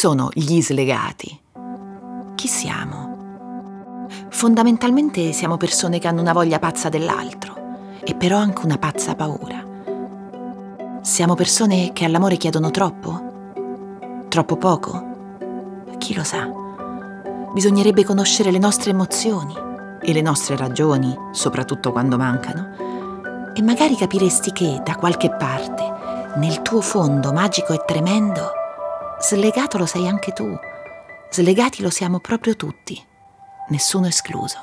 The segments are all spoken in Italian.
sono gli slegati? Chi siamo? Fondamentalmente siamo persone che hanno una voglia pazza dell'altro e però anche una pazza paura. Siamo persone che all'amore chiedono troppo? Troppo poco? Chi lo sa? Bisognerebbe conoscere le nostre emozioni e le nostre ragioni, soprattutto quando mancano. E magari capiresti che da qualche parte, nel tuo fondo magico e tremendo, slegato lo sei anche tu. Slegati lo siamo proprio tutti, nessuno escluso.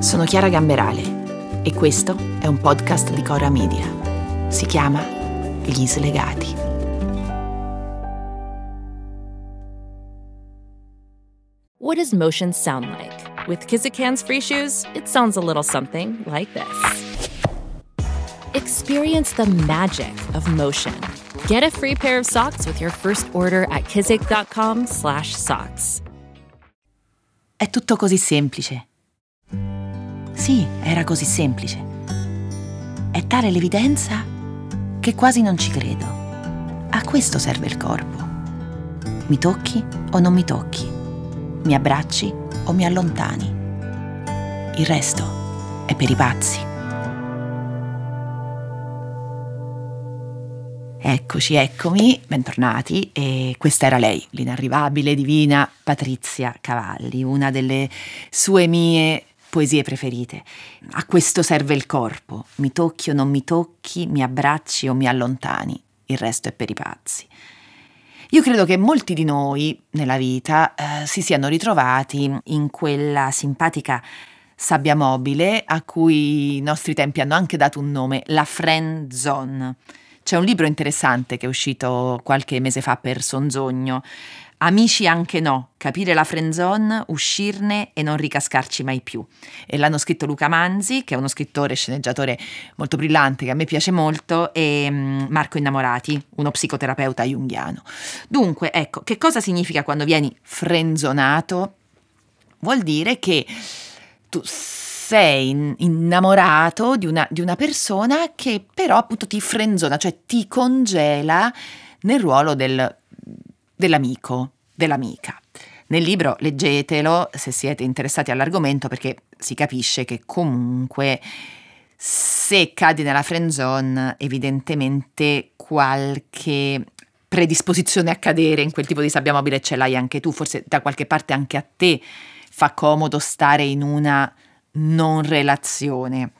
Sono Chiara Gamberale e questo è un podcast di Cora Media. Si chiama Gli Slegati. What does motion sound like? With Kizikans free shoes, it sounds a little something like this. Experience the magic of motion. Get a free pair of socks with your first order at kizik.com/socks. È tutto così semplice. Sì, era così semplice. È tale l'evidenza che quasi non ci credo. A questo serve il corpo. Mi tocchi o non mi tocchi? Mi abbracci o mi allontani? Il resto è per i pazzi. Eccoci, eccomi, bentornati. E questa era lei, l'inarrivabile divina Patrizia Cavalli, una delle sue mie poesie preferite. A questo serve il corpo. Mi tocchi o non mi tocchi, mi abbracci o mi allontani. Il resto è per i pazzi. Io credo che molti di noi nella vita eh, si siano ritrovati in quella simpatica sabbia mobile a cui i nostri tempi hanno anche dato un nome, la friend zone. C'è un libro interessante che è uscito qualche mese fa per Sonzogno. Amici anche no, capire la friendzone, uscirne e non ricascarci mai più. E l'hanno scritto Luca Manzi, che è uno scrittore e sceneggiatore molto brillante, che a me piace molto, e mm, Marco Innamorati, uno psicoterapeuta junghiano. Dunque, ecco, che cosa significa quando vieni frenzonato? Vuol dire che tu sei innamorato di una, di una persona che però appunto ti frenzona, cioè ti congela nel ruolo del, dell'amico, dell'amica. Nel libro leggetelo se siete interessati all'argomento perché si capisce che comunque se cadi nella friend zone evidentemente qualche predisposizione a cadere in quel tipo di sabbia mobile ce l'hai anche tu, forse da qualche parte anche a te fa comodo stare in una non relazione.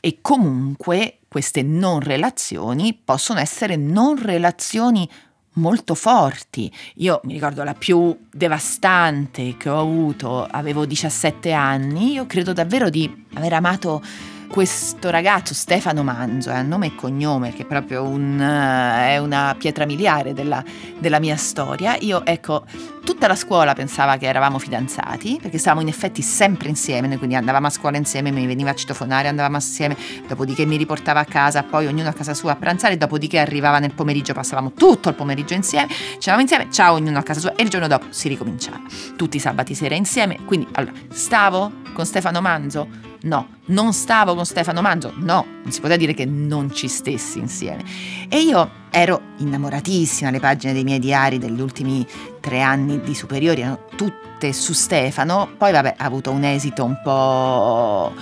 E comunque queste non relazioni possono essere non relazioni molto forti. Io mi ricordo la più devastante che ho avuto, avevo 17 anni, io credo davvero di aver amato questo ragazzo Stefano Manzo, è eh, nome e cognome, che è proprio un, uh, è una pietra miliare della, della, mia storia. Io, ecco, tutta la scuola pensava che eravamo fidanzati, perché stavamo in effetti sempre insieme, noi quindi andavamo a scuola insieme, mi veniva a citofonare, andavamo assieme, dopodiché mi riportava a casa, poi ognuno a casa sua a pranzare, dopodiché arrivava nel pomeriggio, passavamo tutto il pomeriggio insieme, c'eravamo insieme, ciao ognuno a casa sua, e il giorno dopo si ricominciava. Tutti i sabati sera insieme, quindi allora, stavo con Stefano Manzo? No. Non stavo con Stefano Manzo? No. Non si poteva dire che non ci stessi insieme. E io ero innamoratissima, le pagine dei miei diari degli ultimi tre anni di superiori erano tutte su Stefano, poi vabbè ha avuto un esito un po'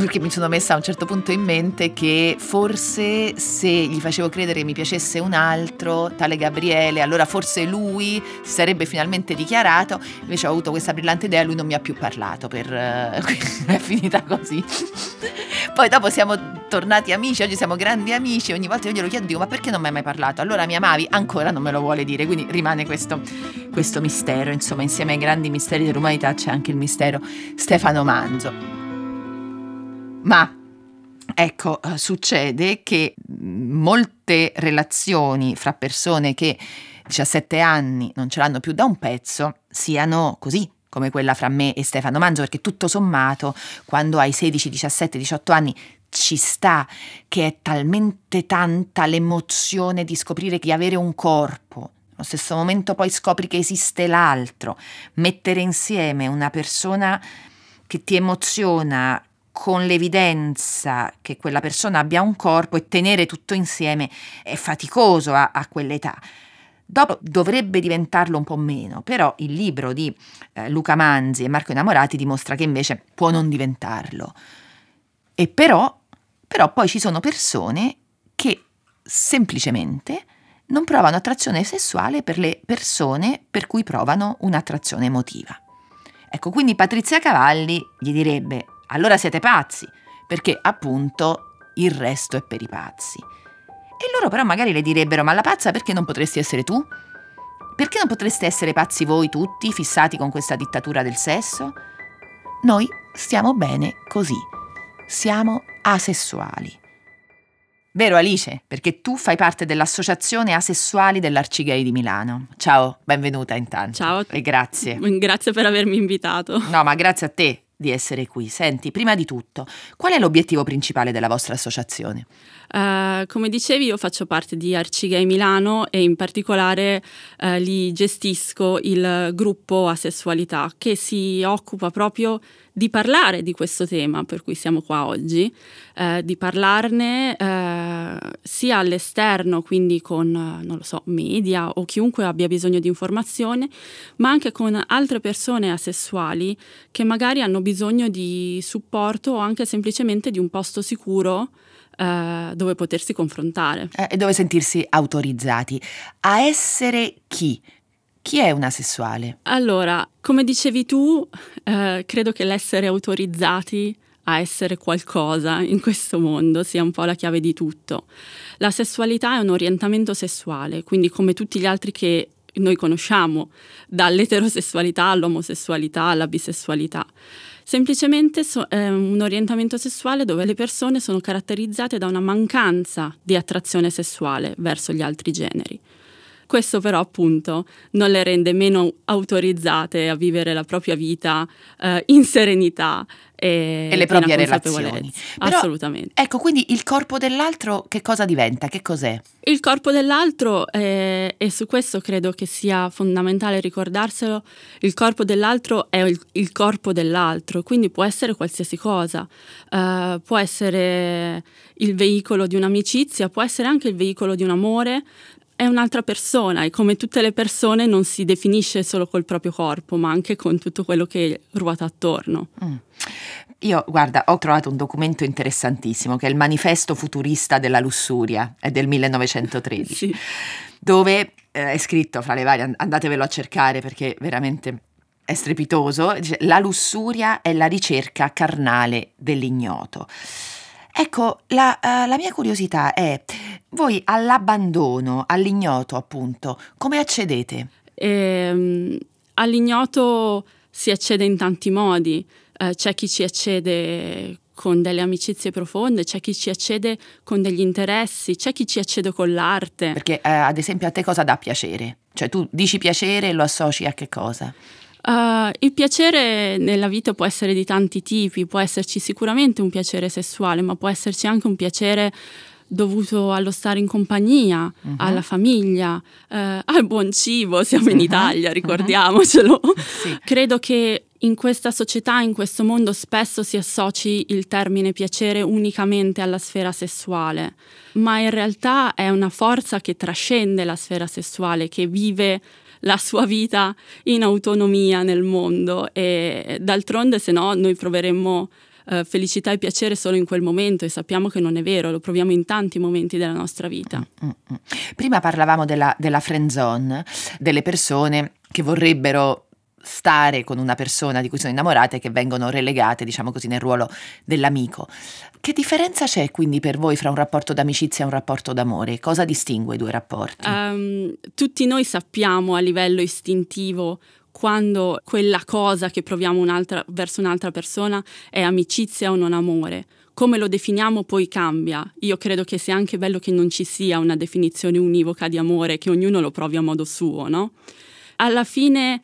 perché mi sono messa a un certo punto in mente che forse se gli facevo credere che mi piacesse un altro, tale Gabriele, allora forse lui si sarebbe finalmente dichiarato, invece ho avuto questa brillante idea e lui non mi ha più parlato, per, uh, è finita così. Poi dopo siamo tornati amici, oggi siamo grandi amici, ogni volta io glielo chiedo, dico ma perché non mi hai mai parlato? Allora mi amavi? Ancora non me lo vuole dire, quindi rimane questo, questo mistero, insomma insieme ai grandi misteri dell'umanità c'è anche il mistero Stefano Manzo. Ma ecco, eh, succede che molte relazioni fra persone che 17 anni non ce l'hanno più da un pezzo siano così, come quella fra me e Stefano Mangio, perché tutto sommato, quando hai 16, 17, 18 anni, ci sta che è talmente tanta l'emozione di scoprire di avere un corpo. Allo stesso momento poi scopri che esiste l'altro. Mettere insieme una persona che ti emoziona con l'evidenza che quella persona abbia un corpo e tenere tutto insieme è faticoso a, a quell'età. Dopo dovrebbe diventarlo un po' meno, però il libro di eh, Luca Manzi e Marco Innamorati dimostra che invece può non diventarlo. E però, però poi ci sono persone che semplicemente non provano attrazione sessuale per le persone per cui provano un'attrazione emotiva. Ecco, quindi Patrizia Cavalli gli direbbe allora siete pazzi, perché appunto il resto è per i pazzi. E loro però magari le direbbero, ma la pazza perché non potresti essere tu? Perché non potreste essere pazzi voi tutti, fissati con questa dittatura del sesso? Noi stiamo bene così, siamo asessuali. Vero Alice? Perché tu fai parte dell'associazione asessuali dell'Arcigay di Milano. Ciao, benvenuta intanto. Ciao. E grazie. Grazie per avermi invitato. No, ma grazie a te di essere qui. Senti, prima di tutto, qual è l'obiettivo principale della vostra associazione? Uh, come dicevi, io faccio parte di Arcigay Milano e in particolare uh, lì gestisco il gruppo Asessualità che si occupa proprio di parlare di questo tema per cui siamo qua oggi, uh, di parlarne sia all'esterno, quindi con, non lo so, media o chiunque abbia bisogno di informazione, ma anche con altre persone asessuali che magari hanno bisogno di supporto o anche semplicemente di un posto sicuro eh, dove potersi confrontare. Eh, e dove sentirsi autorizzati. A essere chi? Chi è una sessuale? Allora, come dicevi tu, eh, credo che l'essere autorizzati a essere qualcosa in questo mondo sia un po' la chiave di tutto. La sessualità è un orientamento sessuale, quindi come tutti gli altri che noi conosciamo, dall'eterosessualità all'omosessualità alla bisessualità. Semplicemente so, è un orientamento sessuale dove le persone sono caratterizzate da una mancanza di attrazione sessuale verso gli altri generi. Questo però appunto non le rende meno autorizzate a vivere la propria vita eh, in serenità e, e le proprie relazioni. Però, Assolutamente. Ecco, quindi il corpo dell'altro che cosa diventa? Che cos'è? Il corpo dell'altro, eh, e su questo credo che sia fondamentale ricordarselo, il corpo dell'altro è il, il corpo dell'altro, quindi può essere qualsiasi cosa, uh, può essere il veicolo di un'amicizia, può essere anche il veicolo di un amore, è un'altra persona e come tutte le persone non si definisce solo col proprio corpo, ma anche con tutto quello che ruota attorno. Mm. Io, guarda, ho trovato un documento interessantissimo che è il Manifesto futurista della lussuria, è del 1913, sì. dove eh, è scritto fra le varie, andatevelo a cercare perché veramente è strepitoso, dice, la lussuria è la ricerca carnale dell'ignoto. Ecco, la, uh, la mia curiosità è, voi all'abbandono, all'ignoto appunto, come accedete? Ehm, all'ignoto si accede in tanti modi, uh, c'è chi ci accede con delle amicizie profonde, c'è chi ci accede con degli interessi, c'è chi ci accede con l'arte. Perché eh, ad esempio a te cosa dà piacere? Cioè tu dici piacere e lo associ a che cosa? Uh, il piacere nella vita può essere di tanti tipi, può esserci sicuramente un piacere sessuale, ma può esserci anche un piacere dovuto allo stare in compagnia, uh-huh. alla famiglia, uh, al buon cibo, siamo in uh-huh. Italia, ricordiamocelo. Uh-huh. Sì. Credo che in questa società, in questo mondo, spesso si associ il termine piacere unicamente alla sfera sessuale, ma in realtà è una forza che trascende la sfera sessuale, che vive la sua vita in autonomia nel mondo e d'altronde se no noi proveremmo Uh, felicità e piacere solo in quel momento e sappiamo che non è vero, lo proviamo in tanti momenti della nostra vita. Mm-hmm. Prima parlavamo della, della friend zone, delle persone che vorrebbero stare con una persona di cui sono innamorate che vengono relegate, diciamo così, nel ruolo dell'amico. Che differenza c'è quindi per voi fra un rapporto d'amicizia e un rapporto d'amore? Cosa distingue i due rapporti? Um, tutti noi sappiamo a livello istintivo quando quella cosa che proviamo un'altra, verso un'altra persona è amicizia o non amore. Come lo definiamo poi cambia. Io credo che sia anche bello che non ci sia una definizione univoca di amore, che ognuno lo provi a modo suo, no? Alla fine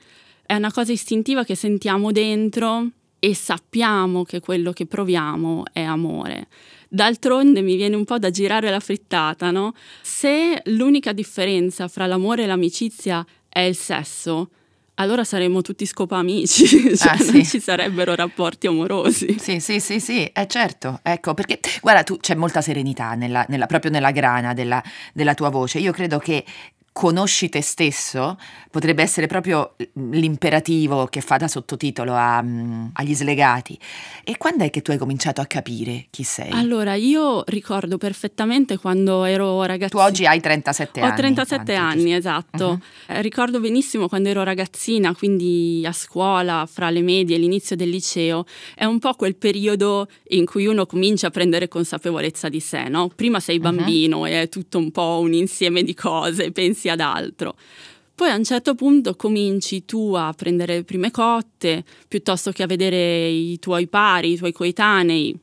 è una cosa istintiva che sentiamo dentro e sappiamo che quello che proviamo è amore. D'altronde mi viene un po' da girare la frittata, no? Se l'unica differenza fra l'amore e l'amicizia è il sesso, allora saremmo tutti scopa amici, cioè ah, sì. non ci sarebbero rapporti amorosi. Sì, sì, sì, sì, è eh, certo, ecco, perché guarda, tu c'è molta serenità nella, nella, proprio nella grana della, della tua voce. Io credo che conosci te stesso potrebbe essere proprio l'imperativo che fa da sottotitolo a, mm, agli slegati. E quando è che tu hai cominciato a capire chi sei? Allora, io ricordo perfettamente quando ero ragazzina. Tu oggi hai 37 anni. Ho 37 anni, esatto. Uh-huh. Ricordo benissimo quando ero ragazzina, quindi a scuola, fra le medie e l'inizio del liceo. È un po' quel periodo in cui uno comincia a prendere consapevolezza di sé, no? Prima sei bambino uh-huh. e è tutto un po' un insieme di cose, pensi pensi ad altro. Poi a un certo punto cominci tu a prendere le prime cotte, piuttosto che a vedere i tuoi pari, i tuoi coetanei,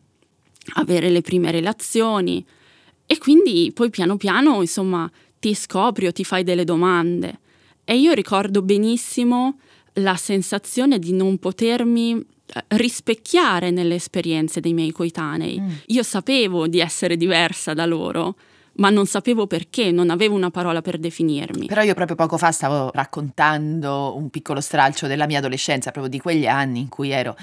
avere le prime relazioni e quindi poi piano piano, insomma, ti scopri o ti fai delle domande. E io ricordo benissimo la sensazione di non potermi eh, rispecchiare nelle esperienze dei miei coetanei. Mm. Io sapevo di essere diversa da loro, ma non sapevo perché, non avevo una parola per definirmi. Però io proprio poco fa stavo raccontando un piccolo stralcio della mia adolescenza, proprio di quegli anni in cui ero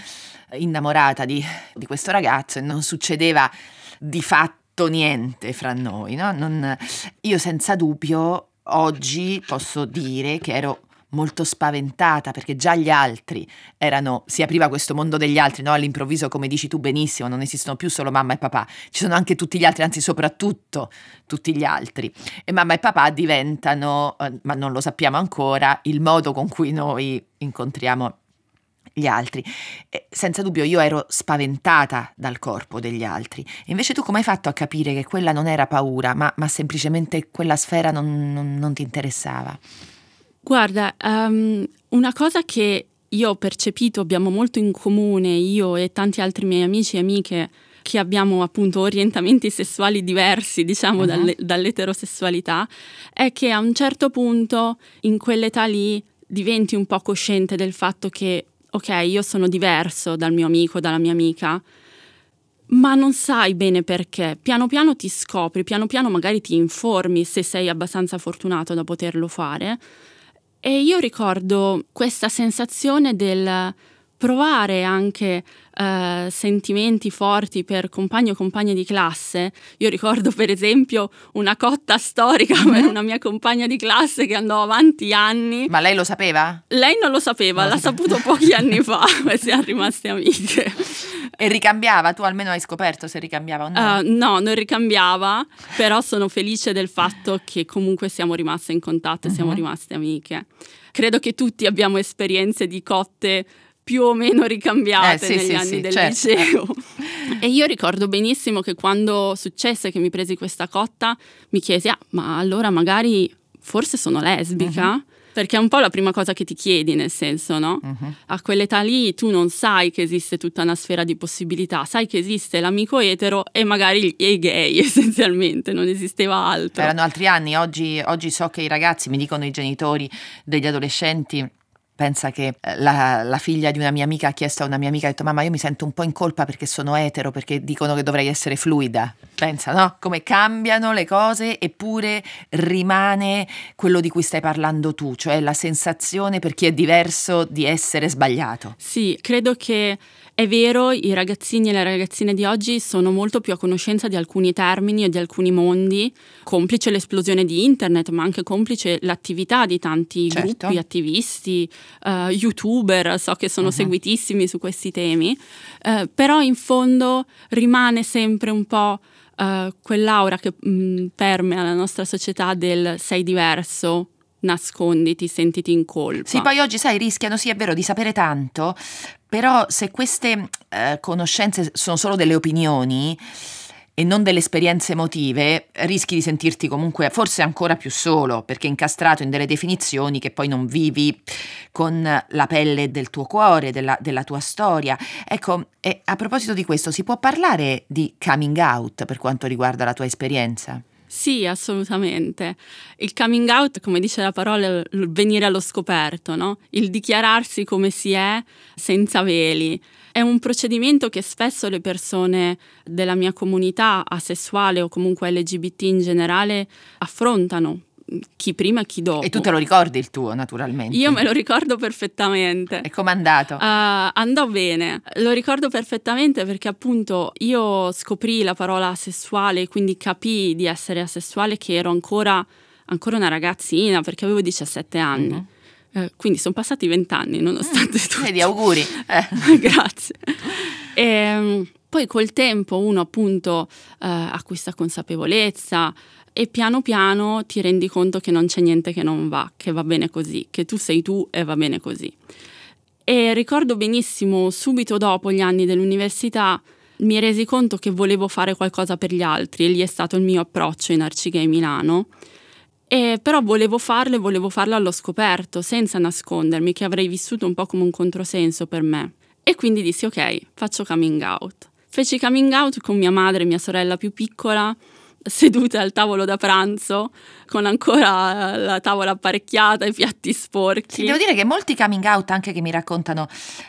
innamorata di, di questo ragazzo e non succedeva di fatto niente fra noi. No? Non, io senza dubbio oggi posso dire che ero molto spaventata perché già gli altri erano, si apriva questo mondo degli altri, no? all'improvviso come dici tu benissimo, non esistono più solo mamma e papà, ci sono anche tutti gli altri, anzi soprattutto tutti gli altri. E mamma e papà diventano, eh, ma non lo sappiamo ancora, il modo con cui noi incontriamo gli altri. E senza dubbio io ero spaventata dal corpo degli altri. Invece tu come hai fatto a capire che quella non era paura, ma, ma semplicemente quella sfera non, non, non ti interessava? Guarda, um, una cosa che io ho percepito, abbiamo molto in comune, io e tanti altri miei amici e amiche, che abbiamo appunto orientamenti sessuali diversi, diciamo, uh-huh. dalle, dall'eterosessualità, è che a un certo punto, in quell'età lì, diventi un po' cosciente del fatto che, ok, io sono diverso dal mio amico, dalla mia amica, ma non sai bene perché. Piano piano ti scopri, piano piano magari ti informi se sei abbastanza fortunato da poterlo fare e io ricordo questa sensazione del provare anche uh, sentimenti forti per compagni o compagne di classe. Io ricordo per esempio una cotta storica mm-hmm. per una mia compagna di classe che andò avanti anni. Ma lei lo sapeva? Lei non lo sapeva, non l'ha saputo pochi anni fa, e siamo rimaste amiche. E ricambiava? Tu almeno hai scoperto se ricambiava o no? Uh, no, non ricambiava, però sono felice del fatto che comunque siamo rimaste in contatto uh-huh. siamo rimaste amiche. Credo che tutti abbiamo esperienze di cotte più o meno ricambiate eh, sì, negli sì, anni sì, del certo. liceo. e io ricordo benissimo che quando successe che mi presi questa cotta, mi chiesi, ah, ma allora magari forse sono lesbica? Uh-huh perché è un po' la prima cosa che ti chiedi, nel senso, no? Uh-huh. A quell'età lì tu non sai che esiste tutta una sfera di possibilità, sai che esiste l'amico etero e magari i gay essenzialmente, non esisteva altro. Erano altri anni, oggi, oggi so che i ragazzi, mi dicono i genitori degli adolescenti, Pensa che eh, la, la, figlia di una mia amica ha chiesto a una mia amica, ha detto mamma io mi sento un po' in colpa perché sono etero, perché dicono che dovrei essere fluida. Pensa, no? Come cambiano le cose eppure rimane quello di cui stai parlando tu, cioè la sensazione per chi è diverso di essere sbagliato. Sì, credo che è vero, i ragazzini e le ragazzine di oggi sono molto più a conoscenza di alcuni termini e di alcuni mondi, complice l'esplosione di internet, ma anche complice l'attività di tanti certo. gruppi, attivisti, uh, youtuber, so che sono uh-huh. seguitissimi su questi temi, uh, però in fondo rimane sempre un po' uh, quell'aura che mh, mm, permea la nostra società del sei diverso, nasconditi, sentiti in colpa. Sì, poi oggi sai, rischiano, sì è vero, di sapere tanto, però se queste eh, conoscenze sono solo delle opinioni e non delle esperienze emotive, rischi di sentirti comunque forse ancora più solo, perché incastrato in delle definizioni che poi non vivi con la pelle del tuo cuore, della, della tua storia. Ecco, a proposito di questo, si può parlare di coming out per quanto riguarda la tua esperienza? Sì, assolutamente. Il coming out, come dice la parola, il venire allo scoperto, no? il dichiararsi come si è senza veli. È un procedimento che spesso le persone della mia comunità asessuale o comunque LGBT in generale affrontano chi prima e chi dopo. E tu te lo ricordi il tuo, naturalmente? Io me lo ricordo perfettamente. E com'è andato? Uh, andò bene, lo ricordo perfettamente perché appunto io scoprì la parola asessuale, quindi capii di essere asessuale che ero ancora, ancora una ragazzina perché avevo 17 anni. Mm-hmm. Quindi sono passati 20 anni nonostante mm, tutto. Vedi, auguri. Eh. Grazie. E, ehm, poi col tempo uno appunto uh, acquista consapevolezza, e piano piano ti rendi conto che non c'è niente che non va, che va bene così, che tu sei tu e va bene così. E ricordo benissimo, subito dopo gli anni dell'università, mi resi conto che volevo fare qualcosa per gli altri e lì è stato il mio approccio in Arcigay Milano. E però volevo farlo e volevo farlo allo scoperto, senza nascondermi, che avrei vissuto un po' come un controsenso per me. E quindi dissi ok, faccio coming out. Feci coming out con mia madre e mia sorella più piccola sedute al tavolo da pranzo con ancora la tavola apparecchiata, i piatti sporchi. Sì, devo dire che molti coming out, anche che mi raccontano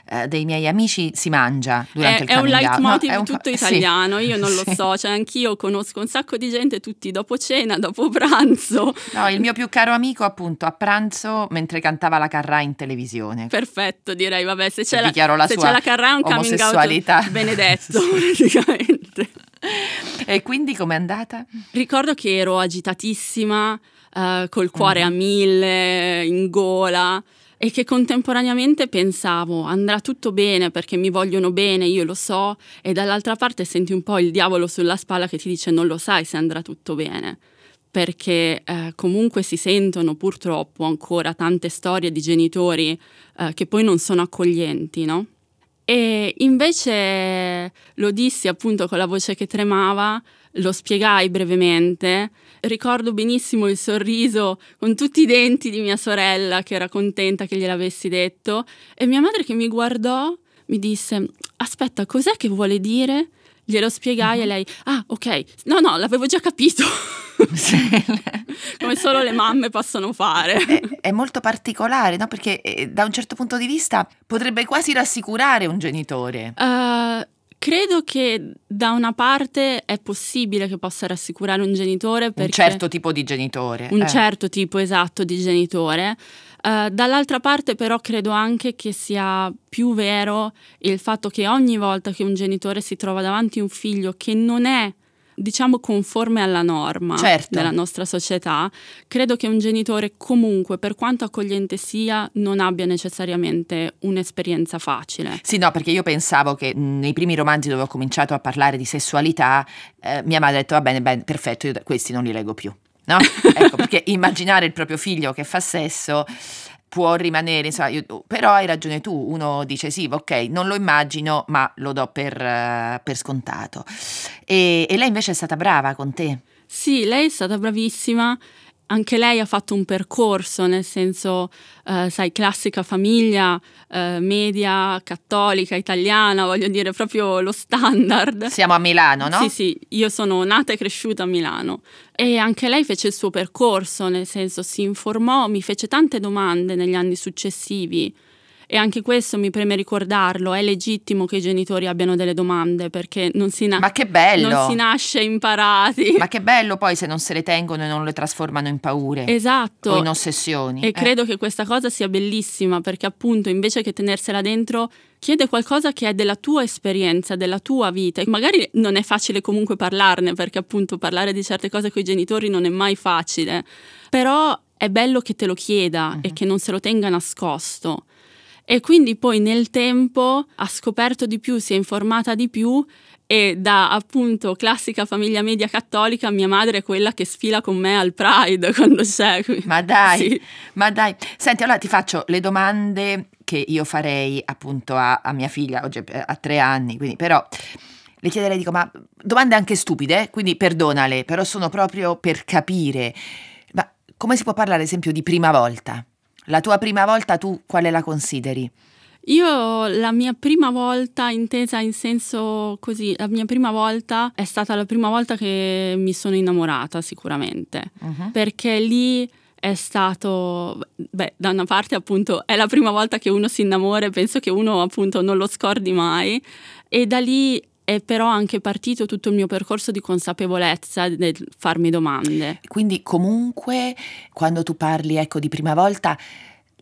eh, dei miei amici, si mangia durante è, il coming out. È un leitmotiv no, tutto italiano, sì. io non lo so, cioè anch'io conosco un sacco di gente tutti dopo cena, dopo pranzo. No, il mio più caro amico appunto a pranzo mentre cantava la Carrà in televisione. Perfetto, direi, vabbè, se c'è, la, la, se c'è la Carrà è un coming out benedetto praticamente. E quindi com'è andata? Ricordo che ero agitatissima, uh, col cuore mm-hmm. a mille, in gola e che contemporaneamente pensavo andrà tutto bene perché mi vogliono bene, io lo so, e dall'altra parte senti un po' il diavolo sulla spalla che ti dice non lo sai se andrà tutto bene perché eh, comunque si sentono purtroppo ancora tante storie di genitori eh, che poi non sono accoglienti, no? E invece lo dissi appunto con la voce che tremava, lo spiegai brevemente. Ricordo benissimo il sorriso con tutti i denti di mia sorella che era contenta che gliel'avessi detto e mia madre che mi guardò mi disse aspetta cos'è che vuole dire? Glielo spiegai uh-huh. e mhm. lei ah ok no no l'avevo già capito. come solo le mamme possono fare. È, è molto particolare, no? Perché eh, da un certo punto di vista potrebbe quasi rassicurare un genitore. Uh, credo che da una parte è possibile che possa rassicurare un genitore un certo tipo di genitore. Un eh. certo tipo esatto di genitore. Uh, dall'altra parte però credo anche che sia più vero il fatto che ogni volta che un genitore si trova davanti a un figlio che non è diciamo conforme alla norma certo. della nostra società, credo che un genitore comunque, per quanto accogliente sia, non abbia necessariamente un'esperienza facile. Sì, no, perché io pensavo che nei primi romanzi dove ho cominciato a parlare di sessualità, eh, mia madre ha detto va bene, bene, perfetto, io questi non li leggo più. No? ecco, perché immaginare il proprio figlio che fa sesso può rimanere, insomma, io, però hai ragione tu, uno dice sì, ok, non lo immagino, ma lo do per, uh, per scontato. E, e lei invece è stata brava con te? Sì, lei è stata bravissima anche lei ha fatto un percorso, nel senso, eh, sai, classica famiglia, eh, media, cattolica, italiana, voglio dire proprio lo standard. Siamo a Milano, no? Sì, sì, io sono nata e cresciuta a Milano e anche lei fece il suo percorso, nel senso si informò, mi fece tante domande negli anni successivi e anche questo mi preme ricordarlo, è legittimo che i genitori abbiano delle domande perché non si, na- Ma che bello. non si nasce imparati. Ma che bello poi se non se le tengono e non le trasformano in paure. Esatto. O in ossessioni. E eh. credo che questa cosa sia bellissima perché appunto invece che tenersela dentro chiede qualcosa che è della tua esperienza, della tua vita. Magari non è facile comunque parlarne perché appunto parlare di certe cose con i genitori non è mai facile, però è bello che te lo chieda uh-huh. e che non se lo tenga nascosto e quindi poi nel tempo ha scoperto di più, si è informata di più e da appunto classica famiglia media cattolica mia madre è quella che sfila con me al Pride quando c'è. Ma dai, sì. ma dai. Senti, allora ti faccio le domande che io farei appunto a, a mia figlia, oggi ha tre anni, quindi però le chiederei, dico, ma domande anche stupide, quindi perdonale, però sono proprio per capire. Ma come si può parlare, ad esempio, di prima volta? La tua prima volta tu quale la consideri? Io la mia prima volta, intesa in senso così, la mia prima volta è stata la prima volta che mi sono innamorata sicuramente, uh-huh. perché lì è stato, beh, da una parte appunto è la prima volta che uno si innamora e penso che uno appunto non lo scordi mai e da lì è però anche partito tutto il mio percorso di consapevolezza nel farmi domande. Quindi comunque quando tu parli ecco di prima volta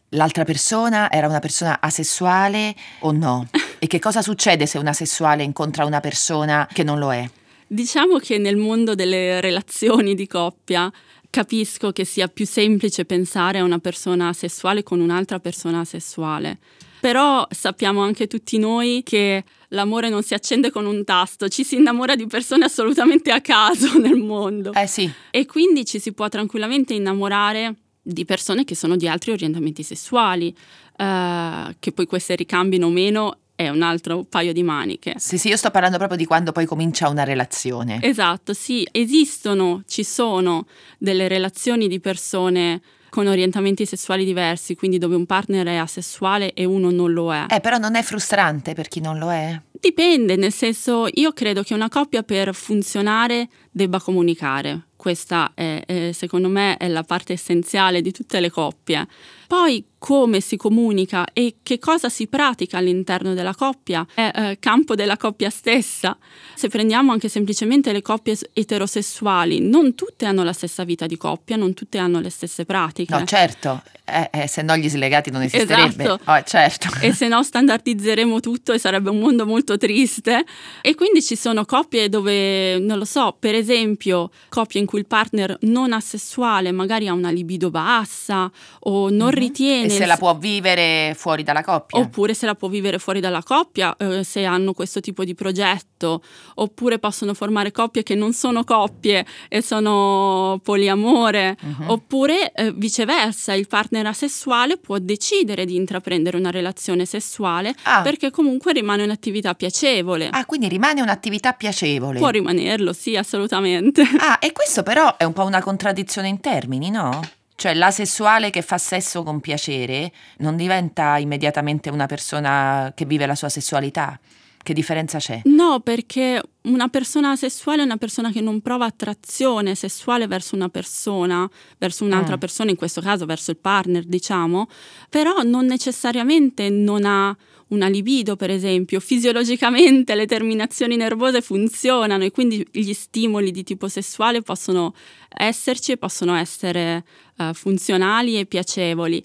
l'altra persona era una persona asessuale o no? e che cosa succede se un asessuale incontra una persona che non lo è? Diciamo che nel mondo delle relazioni di coppia capisco che sia più semplice pensare a una persona sessuale con un'altra persona sessuale. Però sappiamo anche tutti noi che l'amore non si accende con un tasto, ci si innamora di persone assolutamente a caso nel mondo. Eh sì. E quindi ci si può tranquillamente innamorare di persone che sono di altri orientamenti sessuali, eh, che poi queste ricambino o meno è un altro paio di maniche. Sì, sì, io sto parlando proprio di quando poi comincia una relazione. Esatto, sì, esistono, ci sono delle relazioni di persone con orientamenti sessuali diversi, quindi dove un partner è asessuale e uno non lo è. Eh, però non è frustrante per chi non lo è? Dipende, nel senso io credo che una coppia per funzionare debba comunicare. Questa è, è, secondo me è la parte essenziale di tutte le coppie. Poi come si comunica e che cosa si pratica all'interno della coppia è eh, campo della coppia stessa. Se prendiamo anche semplicemente le coppie eterosessuali, non tutte hanno la stessa vita di coppia, non tutte hanno le stesse pratiche. No, certo, eh, eh, se no gli slegati non esisterebbe. Esatto. Oh, certo. E se no standardizzeremo tutto e sarebbe un mondo molto triste. E quindi ci sono coppie dove, non lo so, per esempio, coppie in cui il partner non asessuale magari ha una libido bassa o non ritiene se la può vivere fuori dalla coppia. Oppure se la può vivere fuori dalla coppia, eh, se hanno questo tipo di progetto. Oppure possono formare coppie che non sono coppie e sono poliamore. Uh-huh. Oppure eh, viceversa, il partner asessuale può decidere di intraprendere una relazione sessuale ah. perché comunque rimane un'attività piacevole. Ah, quindi rimane un'attività piacevole. Può rimanerlo, sì, assolutamente. Ah, e questo però è un po' una contraddizione in termini, no? Cioè l'asessuale che fa sesso con piacere non diventa immediatamente una persona che vive la sua sessualità. Che differenza c'è? No, perché una persona sessuale è una persona che non prova attrazione sessuale verso una persona, verso un'altra mm. persona, in questo caso verso il partner, diciamo, però non necessariamente non ha una libido, per esempio, fisiologicamente le terminazioni nervose funzionano e quindi gli stimoli di tipo sessuale possono esserci e possono essere uh, funzionali e piacevoli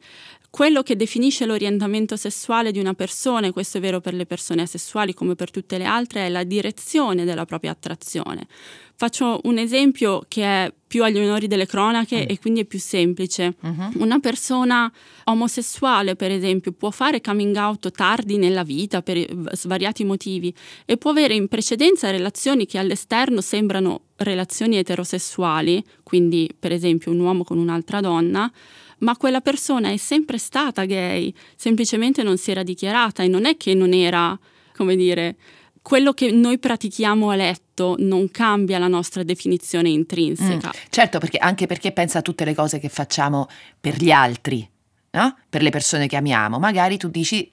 quello che definisce l'orientamento sessuale di una persona, e questo è vero per le persone asessuali come per tutte le altre, è la direzione della propria attrazione. Faccio un esempio che è più agli onori delle cronache mm. e quindi è più semplice. Uh-huh. Una persona omosessuale, per esempio, può fare coming out tardi nella vita per svariati motivi e può avere in precedenza relazioni che all'esterno sembrano relazioni eterosessuali, quindi per esempio un uomo con un'altra donna, ma quella persona è sempre stata gay, semplicemente non si era dichiarata e non è che non era, come dire, quello che noi pratichiamo a letto non cambia la nostra definizione intrinseca. Mm, certo, perché, anche perché pensa a tutte le cose che facciamo per gli altri, no? per le persone che amiamo. Magari tu dici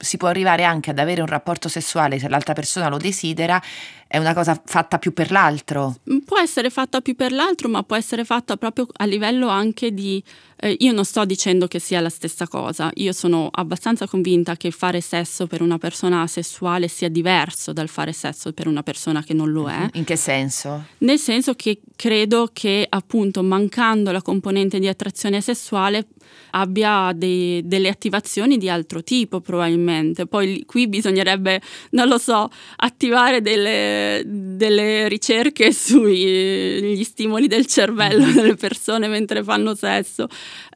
si può arrivare anche ad avere un rapporto sessuale se l'altra persona lo desidera, è una cosa fatta più per l'altro. Può essere fatta più per l'altro, ma può essere fatta proprio a livello anche di... Eh, io non sto dicendo che sia la stessa cosa, io sono abbastanza convinta che fare sesso per una persona sessuale sia diverso dal fare sesso per una persona che non lo è. In che senso? Nel senso che credo che appunto mancando la componente di attrazione sessuale abbia dei, delle attivazioni di altro tipo probabilmente. Poi qui bisognerebbe, non lo so, attivare delle, delle ricerche sugli stimoli del cervello mm-hmm. delle persone mentre fanno sesso.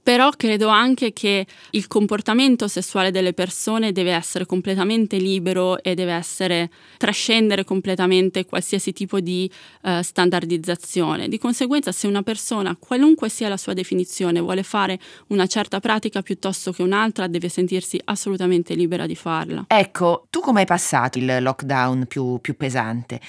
Però credo anche che il comportamento sessuale delle persone deve essere completamente libero e deve essere trascendere completamente qualsiasi tipo di uh, standardizzazione. Di conseguenza, se una persona, qualunque sia la sua definizione, vuole fare una certa pratica piuttosto che un'altra, deve sentirsi assolutamente libera di farla. Ecco, tu come hai passato il lockdown più, più pesante?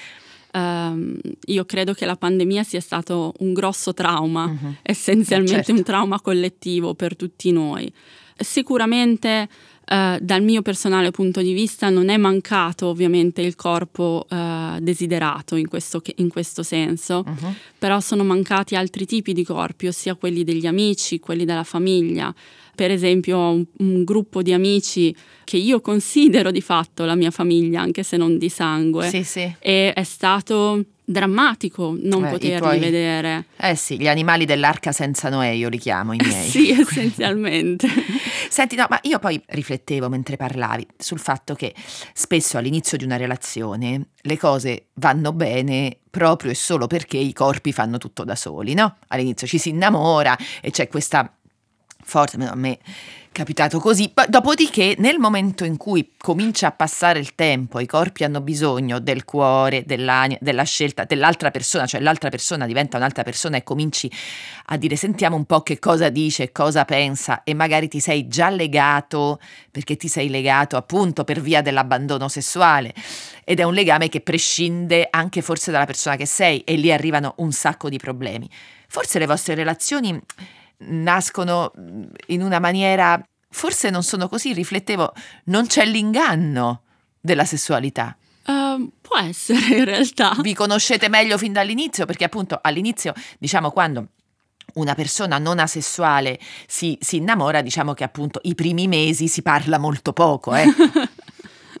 Um, io credo che la pandemia sia stato un grosso trauma, uh-huh. essenzialmente certo. un trauma collettivo per tutti noi. Sicuramente Uh, dal mio personale punto di vista non è mancato ovviamente il corpo uh, desiderato in questo, in questo senso, uh-huh. però sono mancati altri tipi di corpi, ossia quelli degli amici, quelli della famiglia. Per esempio un, un gruppo di amici che io considero di fatto la mia famiglia, anche se non di sangue, sì, sì. e è stato drammatico non eh, poterli tuoi... vedere. Eh sì, gli animali dell'arca senza Noè io li chiamo i miei. sì, essenzialmente. Senti, no, ma io poi riflettevo mentre parlavi sul fatto che spesso all'inizio di una relazione le cose vanno bene proprio e solo perché i corpi fanno tutto da soli, no? All'inizio ci si innamora e c'è questa forza, a me capitato così. Dopodiché, nel momento in cui comincia a passare il tempo, i corpi hanno bisogno del cuore, dell'anima, della scelta dell'altra persona, cioè l'altra persona diventa un'altra persona e cominci a dire sentiamo un po' che cosa dice, cosa pensa e magari ti sei già legato perché ti sei legato appunto per via dell'abbandono sessuale ed è un legame che prescinde anche forse dalla persona che sei e lì arrivano un sacco di problemi. Forse le vostre relazioni nascono in una maniera, forse non sono così, riflettevo, non c'è l'inganno della sessualità. Uh, può essere in realtà. Vi conoscete meglio fin dall'inizio perché appunto all'inizio, diciamo quando una persona non asessuale si, si innamora, diciamo che appunto i primi mesi si parla molto poco, eh.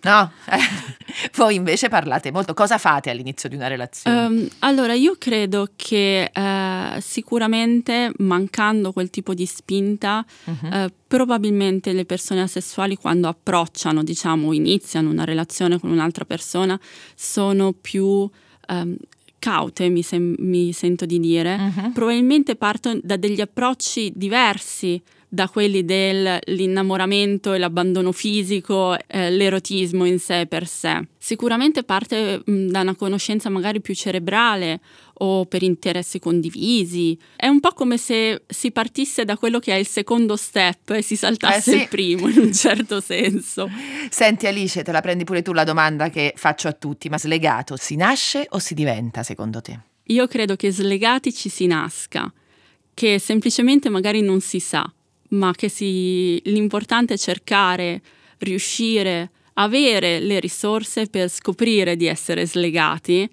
No, voi invece parlate molto. Cosa fate all'inizio di una relazione? Um, allora, io credo che uh, sicuramente mancando quel tipo di spinta, uh-huh. uh, probabilmente le persone asessuali quando approcciano, diciamo, iniziano una relazione con un'altra persona, sono più... Um, caute, mi, sem- mi, sento di dire, uh-huh. probabilmente partono da degli approcci diversi da quelli dell'innamoramento e l'abbandono fisico, eh, l'erotismo in sé per sé. Sicuramente parte mh, da una conoscenza magari più cerebrale o per interessi condivisi. È un po' come se si partisse da quello che è il secondo step e si saltasse eh sì. il primo in un certo senso. Senti Alice, te la prendi pure tu la domanda che faccio a tutti, ma slegato si nasce o si diventa secondo te? Io credo che slegati ci si nasca, che semplicemente magari non si sa ma che si, l'importante è cercare, riuscire, avere le risorse per scoprire di essere slegati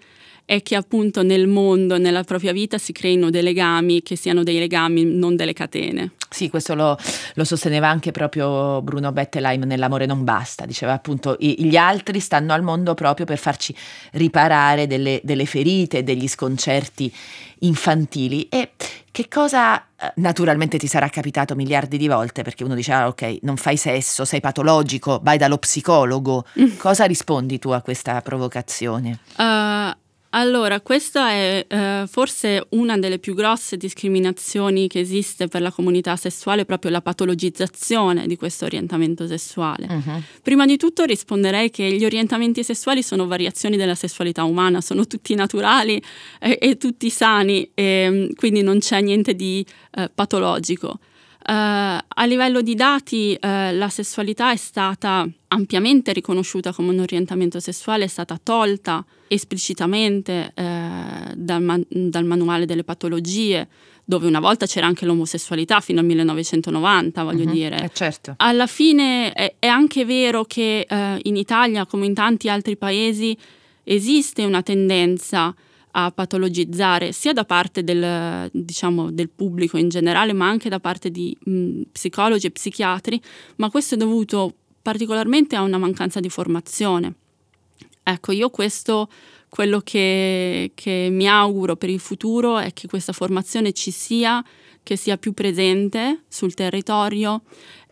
e che appunto nel mondo, nella propria vita si creino dei legami che siano dei legami, non delle catene. Sì, questo lo, lo sosteneva anche proprio Bruno Bettelheim nell'Amore non basta, diceva appunto gli altri stanno al mondo proprio per farci riparare delle, delle ferite, degli sconcerti infantili e che cosa eh, naturalmente ti sarà capitato miliardi di volte perché uno dice ah, ok non fai sesso, sei patologico, vai dallo psicologo. Mm. Cosa rispondi tu a questa provocazione? Uh, allora, questa è eh, forse una delle più grosse discriminazioni che esiste per la comunità sessuale, proprio la patologizzazione di questo orientamento sessuale. Uh-huh. Prima di tutto risponderei che gli orientamenti sessuali sono variazioni della sessualità umana, sono tutti naturali e, e tutti sani, e, mm, quindi non c'è niente di eh, patologico. Uh, a livello di dati uh, la sessualità è stata ampiamente riconosciuta come un orientamento sessuale, è stata tolta esplicitamente uh, dal, man- dal, manuale delle patologie, dove una volta c'era anche l'omosessualità fino al 1990, voglio uh-huh, dire. Eh certo. Alla fine è, è anche vero che in Italia, come in tanti altri paesi, esiste una tendenza a patologizzare sia da parte del, diciamo, del pubblico in generale, ma anche da parte di mh, psicologi e psichiatri, ma questo è dovuto particolarmente a una mancanza di formazione. Ecco, io questo, quello che, che mi auguro per il futuro è che questa formazione ci sia, che sia più presente sul territorio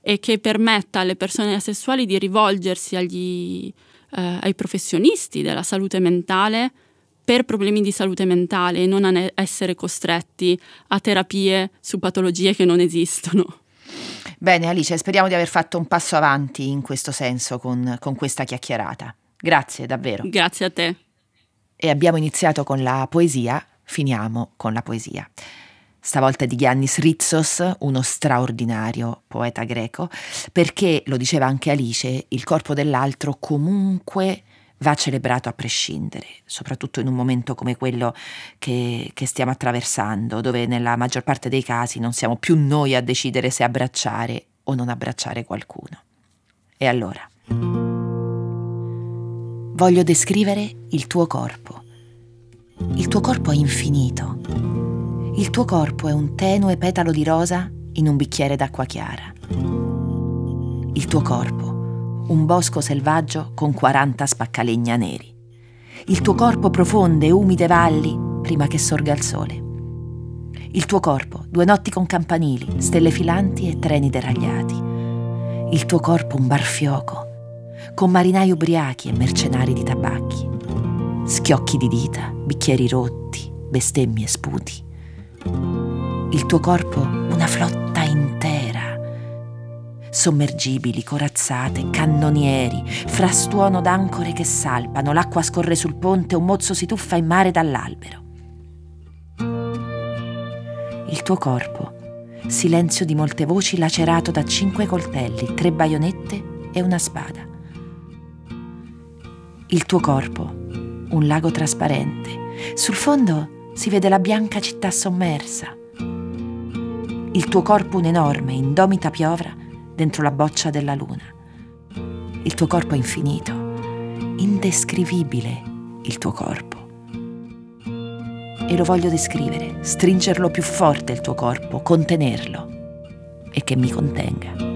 e che permetta alle persone asessuali di rivolgersi agli, eh, ai professionisti della salute mentale per problemi di salute mentale e non a essere costretti a terapie su patologie che non esistono. Bene Alice, speriamo di aver fatto un passo avanti in questo senso con, con questa chiacchierata. Grazie davvero. Grazie a te. E abbiamo iniziato con la poesia, finiamo con la poesia. Stavolta di Giannis Ritsos, uno straordinario poeta greco, perché, lo diceva anche Alice, il corpo dell'altro comunque va celebrato a prescindere, soprattutto in un momento come quello che, che, stiamo attraversando, dove nella maggior parte dei casi non siamo più noi a decidere se abbracciare o non abbracciare qualcuno. E allora? Voglio descrivere il tuo corpo. Il tuo corpo è infinito. Il tuo corpo è un tenue petalo di rosa in un bicchiere d'acqua chiara. Il tuo corpo, un bosco selvaggio con 40 spaccalegna neri. Il tuo corpo profonde umide valli prima che sorga il sole. Il tuo corpo, due notti con campanili, stelle filanti e treni deragliati. Il tuo corpo un bar fioco, con marinai ubriachi e mercenari di tabacchi. Schiocchi di dita, bicchieri rotti, bestemmie e sputi. Il tuo corpo una flotta. Sommergibili, corazzate, cannonieri, frastuono d'ancore che salpano, l'acqua scorre sul ponte, un mozzo si tuffa in mare dall'albero. Il tuo corpo, silenzio di molte voci lacerato da cinque coltelli, tre baionette e una spada. Il tuo corpo, un lago trasparente. Sul fondo si vede la bianca città sommersa. Il tuo corpo un'enorme, indomita piovra dentro la boccia della luna. Il tuo corpo è infinito, indescrivibile il tuo corpo. E lo voglio descrivere, stringerlo più forte il tuo corpo, contenerlo e che mi contenga.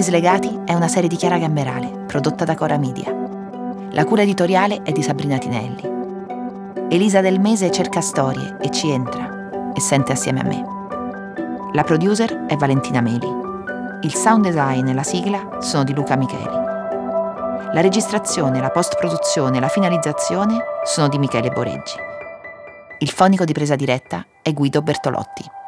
Gli Slegati è una serie di Chiara Gamberale, prodotta da Cora Media. La cura editoriale è di Sabrina Tinelli. Elisa Del Mese cerca storie e ci entra e sente assieme a me. La producer è Valentina Meli. Il sound design e la sigla sono di Luca Micheli. La registrazione, la post-produzione e la finalizzazione sono di Michele Boreggi. Il fonico di presa diretta è Guido Bertolotti.